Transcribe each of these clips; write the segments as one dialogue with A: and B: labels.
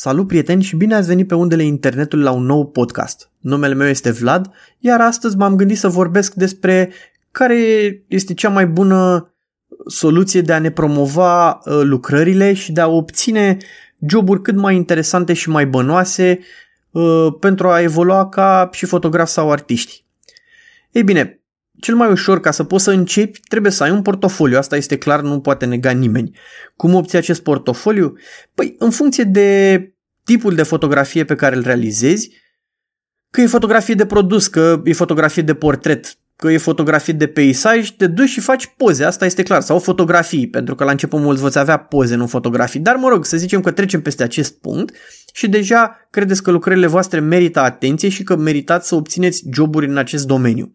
A: Salut prieteni și bine ați venit pe undele internetului la un nou podcast. Numele meu este Vlad, iar astăzi m-am gândit să vorbesc despre care este cea mai bună soluție de a ne promova uh, lucrările și de a obține joburi cât mai interesante și mai bănoase uh, pentru a evolua ca și fotograf sau artiști. Ei bine, cel mai ușor ca să poți să începi, trebuie să ai un portofoliu. Asta este clar, nu poate nega nimeni. Cum obții acest portofoliu? Păi, în funcție de tipul de fotografie pe care îl realizezi, că e fotografie de produs, că e fotografie de portret, că e fotografie de peisaj, te duci și faci poze, asta este clar, sau fotografii, pentru că la început mulți veți avea poze, nu fotografii, dar mă rog, să zicem că trecem peste acest punct și deja credeți că lucrările voastre merită atenție și că meritați să obțineți joburi în acest domeniu.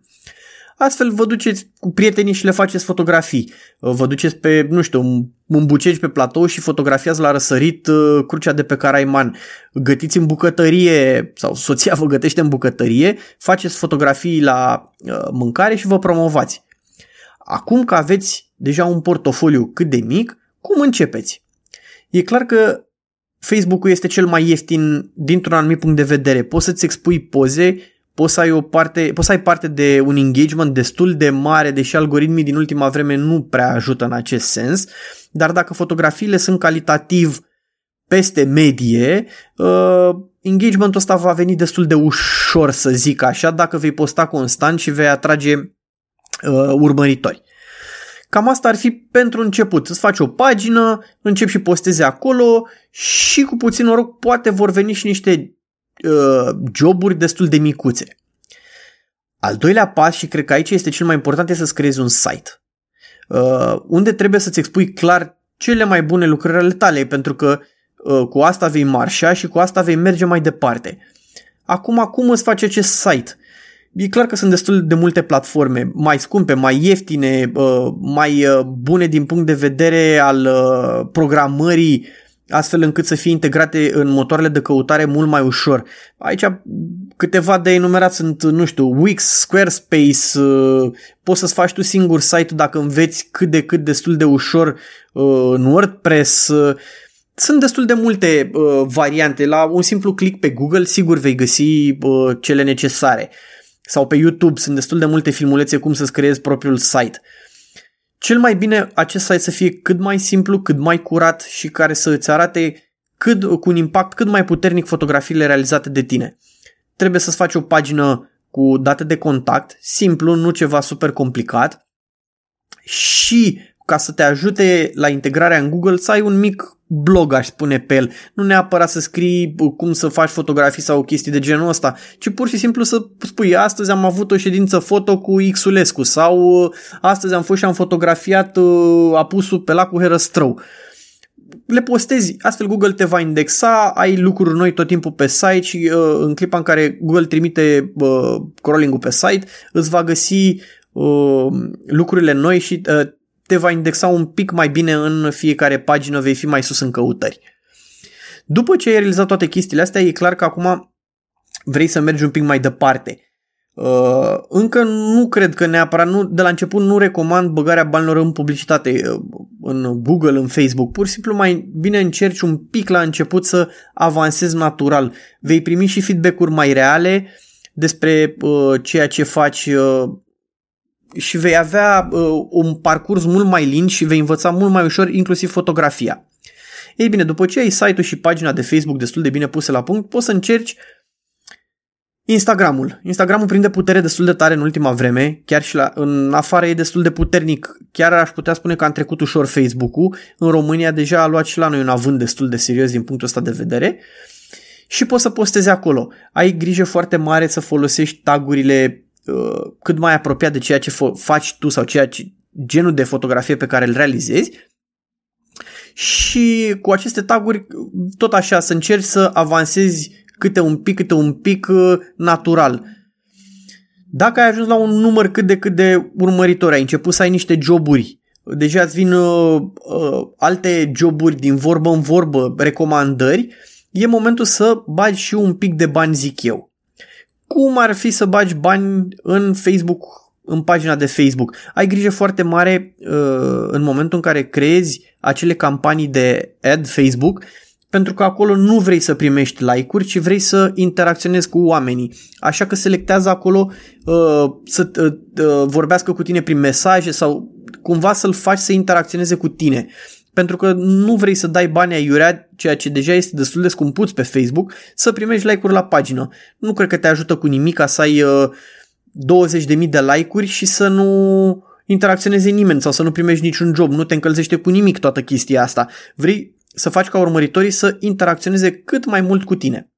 A: Astfel vă duceți cu prietenii și le faceți fotografii. Vă duceți pe, nu știu, un buceci pe platou și fotografiați la răsărit uh, crucea de pe Caraiman. Gătiți în bucătărie sau soția vă gătește în bucătărie, faceți fotografii la uh, mâncare și vă promovați. Acum că aveți deja un portofoliu cât de mic, cum începeți? E clar că Facebook-ul este cel mai ieftin dintr-un anumit punct de vedere. Poți să-ți expui poze poți să ai o parte, poți să ai parte de un engagement destul de mare, deși algoritmii din ultima vreme nu prea ajută în acest sens, dar dacă fotografiile sunt calitativ peste medie, uh, engagementul ăsta va veni destul de ușor, să zic așa, dacă vei posta constant și vei atrage uh, urmăritori. Cam asta ar fi pentru început. Îți faci o pagină, începi și postezi acolo și cu puțin noroc poate vor veni și niște Uh, joburi destul de micuțe. Al doilea pas, și cred că aici este cel mai important, este să-ți creezi un site. Uh, unde trebuie să-ți expui clar cele mai bune lucrări ale tale, pentru că uh, cu asta vei marșa și cu asta vei merge mai departe. Acum, cum îți faci acest site? E clar că sunt destul de multe platforme mai scumpe, mai ieftine, uh, mai uh, bune din punct de vedere al uh, programării astfel încât să fie integrate în motoarele de căutare mult mai ușor. Aici câteva de enumerat sunt, nu știu, Wix, Squarespace, uh, poți să-ți faci tu singur site-ul dacă înveți cât de cât destul de ușor uh, în WordPress. Uh, sunt destul de multe variante. La un simplu click pe Google sigur vei găsi cele necesare. Sau pe YouTube sunt destul de multe filmulețe cum să-ți creezi propriul site. Cel mai bine acest site să fie cât mai simplu, cât mai curat și care să îți arate cât, cu un impact cât mai puternic fotografiile realizate de tine. Trebuie să-ți faci o pagină cu date de contact, simplu, nu ceva super complicat și ca să te ajute la integrarea în Google să ai un mic blog, aș spune pe el. Nu neapărat să scrii cum să faci fotografii sau chestii de genul ăsta, ci pur și simplu să spui astăzi am avut o ședință foto cu Xulescu sau astăzi am fost și am fotografiat uh, apusul pe lacul Herăstrău. Le postezi, astfel Google te va indexa, ai lucruri noi tot timpul pe site și uh, în clipa în care Google trimite uh, crawling-ul pe site, îți va găsi uh, lucrurile noi și uh, te va indexa un pic mai bine în fiecare pagină, vei fi mai sus în căutări. După ce ai realizat toate chestiile astea, e clar că acum vrei să mergi un pic mai departe. Uh, încă nu cred că neapărat, nu, de la început nu recomand băgarea banilor în publicitate uh, în Google, în Facebook. Pur și simplu mai bine încerci un pic la început să avansezi natural. Vei primi și feedback-uri mai reale despre uh, ceea ce faci uh, și vei avea uh, un parcurs mult mai lin și vei învăța mult mai ușor inclusiv fotografia. Ei bine, după ce ai site-ul și pagina de Facebook destul de bine puse la punct, poți să încerci Instagramul. Instagramul prinde putere destul de tare în ultima vreme, chiar și la, în afară e destul de puternic. Chiar aș putea spune că am trecut ușor Facebook-ul. În România deja a luat și la noi un avânt destul de serios din punctul ăsta de vedere. Și poți să postezi acolo. Ai grijă foarte mare să folosești tagurile Uh, cât mai apropiat de ceea ce faci tu sau ceea ce, genul de fotografie pe care îl realizezi. Și cu aceste taguri tot așa să încerci să avansezi câte un pic, câte un pic uh, natural. Dacă ai ajuns la un număr cât de cât de urmăritori, ai început să ai niște joburi, deja îți vin uh, uh, alte joburi din vorbă în vorbă, recomandări, e momentul să bagi și un pic de bani, zic eu cum ar fi să bagi bani în Facebook, în pagina de Facebook. Ai grijă foarte mare uh, în momentul în care creezi acele campanii de ad Facebook pentru că acolo nu vrei să primești like-uri, ci vrei să interacționezi cu oamenii. Așa că selectează acolo uh, să uh, uh, vorbească cu tine prin mesaje sau cumva să-l faci să interacționeze cu tine. Pentru că nu vrei să dai bani aiurea, ceea ce deja este destul de scumpuț pe Facebook, să primești like-uri la pagină. Nu cred că te ajută cu nimic ca să ai uh, 20.000 de like-uri și să nu interacționeze nimeni sau să nu primești niciun job. Nu te încălzește cu nimic toată chestia asta. Vrei să faci ca urmăritorii să interacționeze cât mai mult cu tine.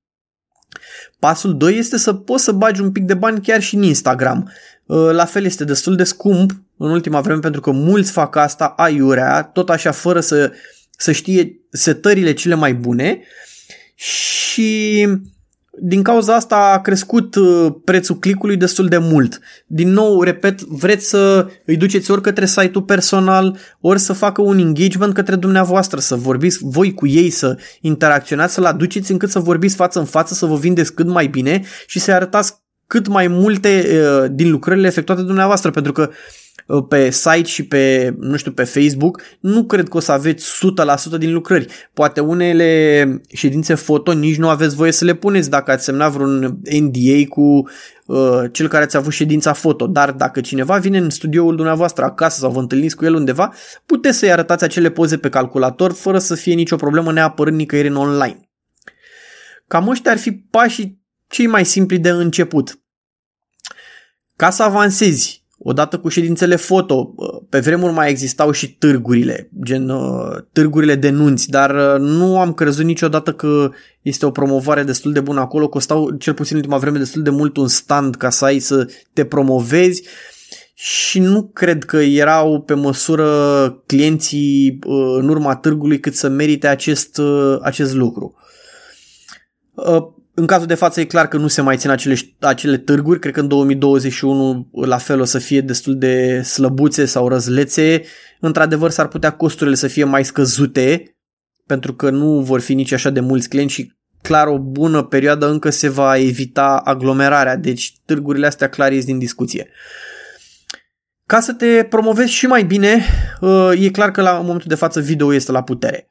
A: Pasul 2 este să poți să bagi un pic de bani chiar și în Instagram. Uh, la fel este destul de scump în ultima vreme pentru că mulți fac asta aiurea, tot așa fără să, să știe setările cele mai bune și din cauza asta a crescut uh, prețul clicului destul de mult. Din nou, repet, vreți să îi duceți ori către site-ul personal, ori să facă un engagement către dumneavoastră, să vorbiți voi cu ei, să interacționați, să-l aduceți încât să vorbiți față în față, să vă vindeți cât mai bine și să arătați cât mai multe uh, din lucrările efectuate dumneavoastră, pentru că Uh, pe site și pe, nu știu, pe Facebook, nu cred că o să aveți 100% din lucrări. Poate unele ședințe foto nici nu aveți voie să le puneți dacă ați semnat vreun NDA cu uh, cel care ați avut ședința foto, dar dacă cineva vine în studioul dumneavoastră acasă sau vă întâlniți cu el undeva, puteți să-i arătați acele poze pe calculator fără să fie nicio problemă neapărând nicăieri în online. Cam ăștia ar fi pașii cei mai simpli de început. Ca să avansezi Odată cu ședințele foto, pe vremuri mai existau și târgurile, gen uh, târgurile de nunți, dar uh, nu am crezut niciodată că este o promovare destul de bună acolo, costau cel puțin în ultima vreme destul de mult un stand ca să ai să te promovezi și nu cred că erau pe măsură clienții uh, în urma târgului cât să merite acest, acest lucru. În cazul de față e clar că nu se mai țin acele, acele târguri, cred că în 2021 la fel o să fie destul de slăbuțe sau răzlețe. Într-adevăr s-ar putea costurile să fie mai scăzute pentru că nu vor fi nici așa de mulți clienți și clar o bună perioadă încă se va evita aglomerarea, deci târgurile astea clar ies din discuție. Ca să te promovezi și mai bine, uh, e clar că la momentul de față video este la putere.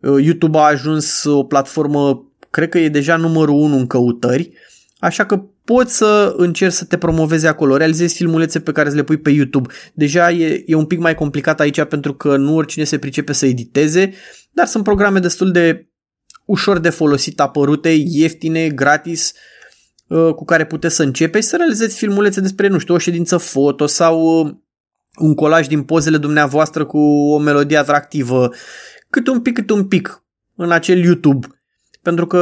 A: Uh, YouTube a ajuns o platformă cred că e deja numărul 1 în căutări, așa că poți să încerci să te promovezi acolo, realizezi filmulețe pe care le pui pe YouTube. Deja e, e un pic mai complicat aici pentru că nu oricine se pricepe să editeze, dar sunt programe destul de ușor de folosit, apărute, ieftine, gratis, uh, cu care puteți să începeți să realizezi filmulețe despre, nu știu, o ședință foto sau uh, un colaj din pozele dumneavoastră cu o melodie atractivă, cât un pic, cât un pic în acel YouTube pentru că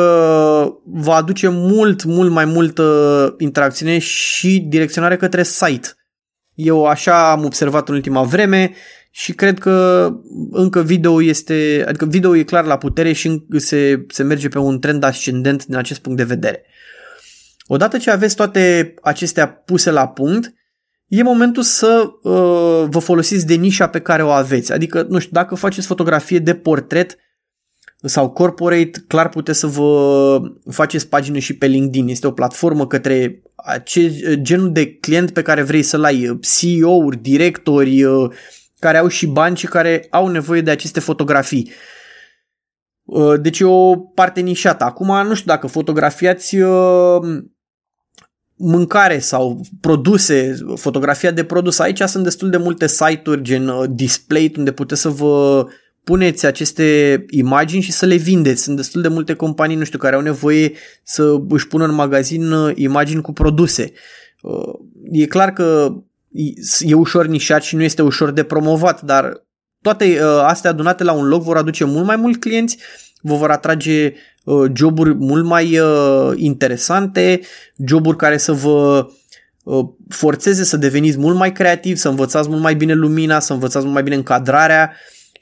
A: va aduce mult, mult mai multă interacțiune și direcționare către site. Eu așa am observat în ultima vreme și cred că încă video este, adică video e clar la putere și se, se merge pe un trend ascendent din acest punct de vedere. Odată ce aveți toate acestea puse la punct, e momentul să uh, vă folosiți de nișa pe care o aveți. Adică, nu știu, dacă faceți fotografie de portret, sau corporate, clar puteți să vă faceți pagină și pe LinkedIn. Este o platformă către acest genul de client pe care vrei să-l ai, CEO-uri, directori, uh, care au și bani și care au nevoie de aceste fotografii. Uh, deci e o parte nișată. Acum nu știu dacă fotografiați uh, mâncare sau produse, fotografia de produs, aici sunt destul de multe site-uri gen Display unde puteți să vă puneți aceste imagini și să le vindeți. Sunt destul de multe companii, nu știu, care au nevoie să își pună în magazin uh, imagini cu produse. Uh, e clar că e ușor nișat și nu este ușor de promovat, dar toate uh, astea adunate la un loc vor aduce mult mai mulți clienți, vă vor atrage joburi mult mai interesante, joburi care să vă forțeze să deveniți mult mai creativi, să învățați mult mai bine lumina, să învățați mult mai bine încadrarea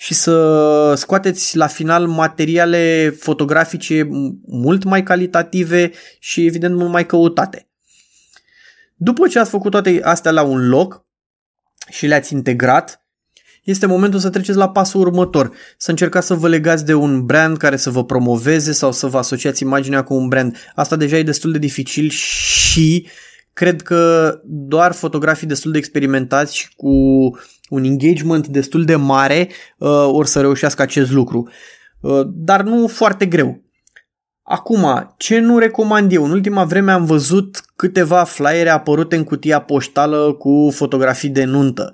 A: și să scoateți la final materiale fotografice mult mai calitative și evident mult mai căutate. După ce ați făcut toate astea la un loc și le-ați integrat, este momentul să treceți la pasul următor, să încercați să vă legați de un brand care să vă promoveze sau să vă asociați imaginea cu un brand. Asta deja e destul de dificil și cred că doar fotografii destul de experimentați și cu un engagement destul de mare uh, or să reușească acest lucru. dar nu foarte greu. Acum, ce nu recomand eu? În ultima vreme am văzut câteva flyere apărute în cutia poștală cu fotografii de nuntă.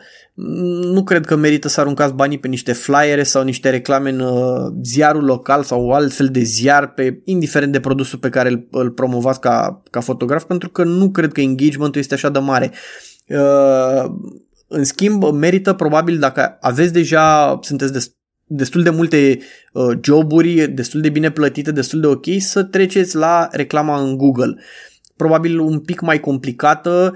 A: Nu cred că merită să aruncați banii pe niște flyere sau niște reclame în uh, ziarul local sau altfel de ziar, pe, indiferent de produsul pe care îl, îl promovați ca, ca fotograf, pentru că nu cred că engagementul este așa de mare. Uh, în schimb, merită probabil dacă aveți deja, sunteți de destul de multe uh, joburi, destul de bine plătite, destul de ok, să treceți la reclama în Google. Probabil un pic mai complicată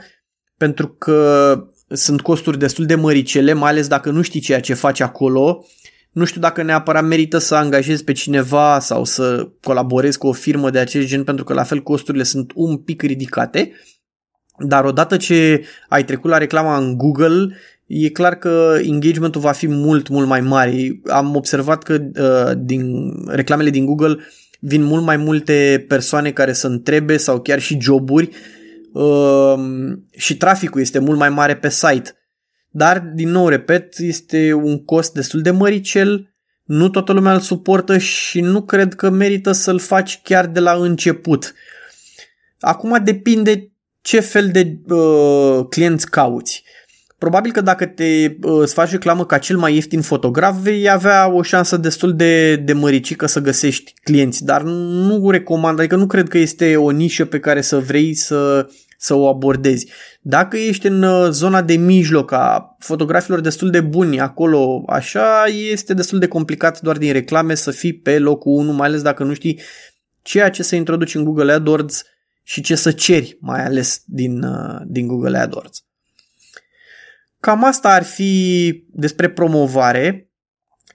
A: pentru că sunt costuri destul de măricele, mai ales dacă nu știi ceea ce faci acolo. Nu știu dacă neapărat merită să angajezi pe cineva sau să colaborezi cu o firmă de acest gen, pentru că la fel costurile sunt un pic ridicate. Dar odată ce ai trecut la reclama în Google, e clar că engagementul va fi mult, mult mai mare. Am observat că uh, din reclamele din Google vin mult mai multe persoane care să întrebe sau chiar și joburi uh, și traficul este mult mai mare pe site. Dar, din nou, repet, este un cost destul de măricel, nu toată lumea îl suportă și nu cred că merită să-l faci chiar de la început. Acum depinde ce fel de uh, clienți cauți. Probabil că dacă te uh, îți faci reclamă ca cel mai ieftin fotograf, vei avea o șansă destul de, de măricică să găsești clienți, dar nu recomand, adică nu cred că este o nișă pe care să vrei să, să o abordezi. Dacă ești în uh, zona de mijloc a fotografilor destul de buni acolo, așa, este destul de complicat doar din reclame să fii pe locul 1, mai ales dacă nu știi ceea ce să introduci în Google AdWords și ce să ceri, mai ales din, uh, din Google AdWords. Cam asta ar fi despre promovare.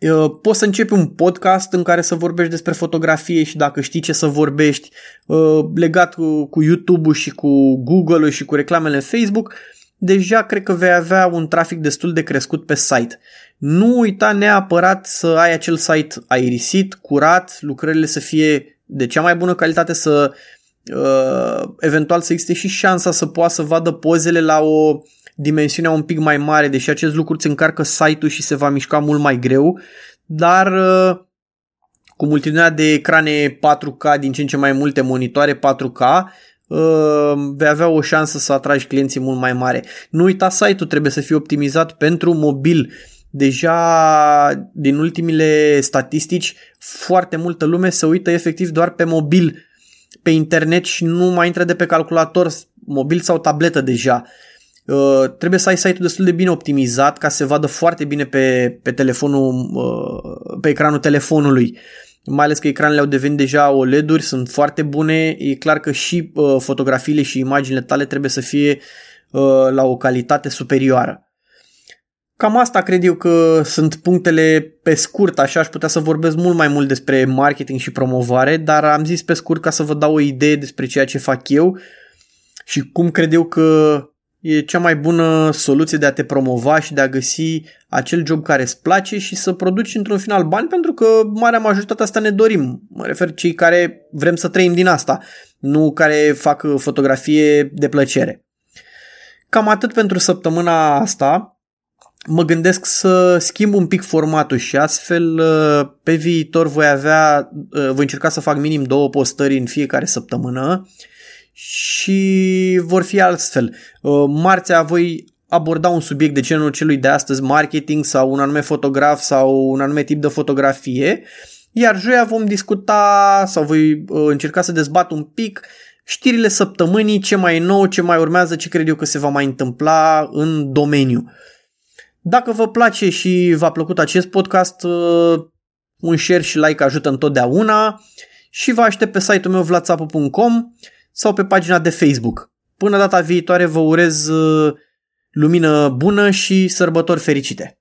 A: Uh, poți să începi un podcast în care să vorbești despre fotografie și dacă știi ce să vorbești uh, legat cu YouTube-ul și cu Google-ul și cu reclamele în Facebook, deja cred că vei avea un trafic destul de crescut pe site. Nu uita neapărat să ai acel site aerisit, curat, lucrările să fie de cea mai bună calitate, să uh, eventual să existe și șansa să poată să vadă pozele la o dimensiunea un pic mai mare, deși acest lucru îți încarcă site-ul și se va mișca mult mai greu, dar uh, cu multitudinea de ecrane 4K din ce în ce mai multe monitoare 4K, uh, vei avea o șansă să atragi clienții mult mai mare. Nu uita, site-ul trebuie să fie optimizat pentru mobil. Deja din ultimile statistici, foarte multă lume se uită efectiv doar pe mobil, pe internet și nu mai intră de pe calculator mobil sau tabletă deja. Uh, trebuie să ai site-ul destul de bine optimizat ca să se vadă foarte bine pe, pe telefonul, uh, pe ecranul telefonului. Mai ales că ecranele au devenit deja OLED-uri, sunt foarte bune, e clar că și uh, fotografiile și imaginile tale trebuie să fie uh, la o calitate superioară. Cam asta cred eu că sunt punctele pe scurt, așa aș putea să vorbesc mult mai mult despre marketing și promovare, dar am zis pe scurt ca să vă dau o idee despre ceea ce fac eu și cum cred eu că e cea mai bună soluție de a te promova și de a găsi acel job care îți place și să produci într-un final bani pentru că marea majoritate asta ne dorim. Mă refer cei care vrem să trăim din asta, nu care fac fotografie de plăcere. Cam atât pentru săptămâna asta. Mă gândesc să schimb un pic formatul și astfel pe viitor voi avea, voi încerca să fac minim două postări în fiecare săptămână și vor fi altfel. Uh, marțea voi aborda un subiect de genul celui de astăzi, marketing sau un anume fotograf sau un anume tip de fotografie, iar joia vom discuta sau voi uh, încerca să dezbat un pic știrile săptămânii, ce mai e nou, ce mai urmează, ce cred eu că se va mai întâmpla în domeniu. Dacă vă place și v-a plăcut acest podcast, uh, un share și like ajută întotdeauna și vă aștept pe site-ul meu vlatsapu.com sau pe pagina de Facebook. Până data viitoare vă urez uh, lumină bună și sărbători fericite!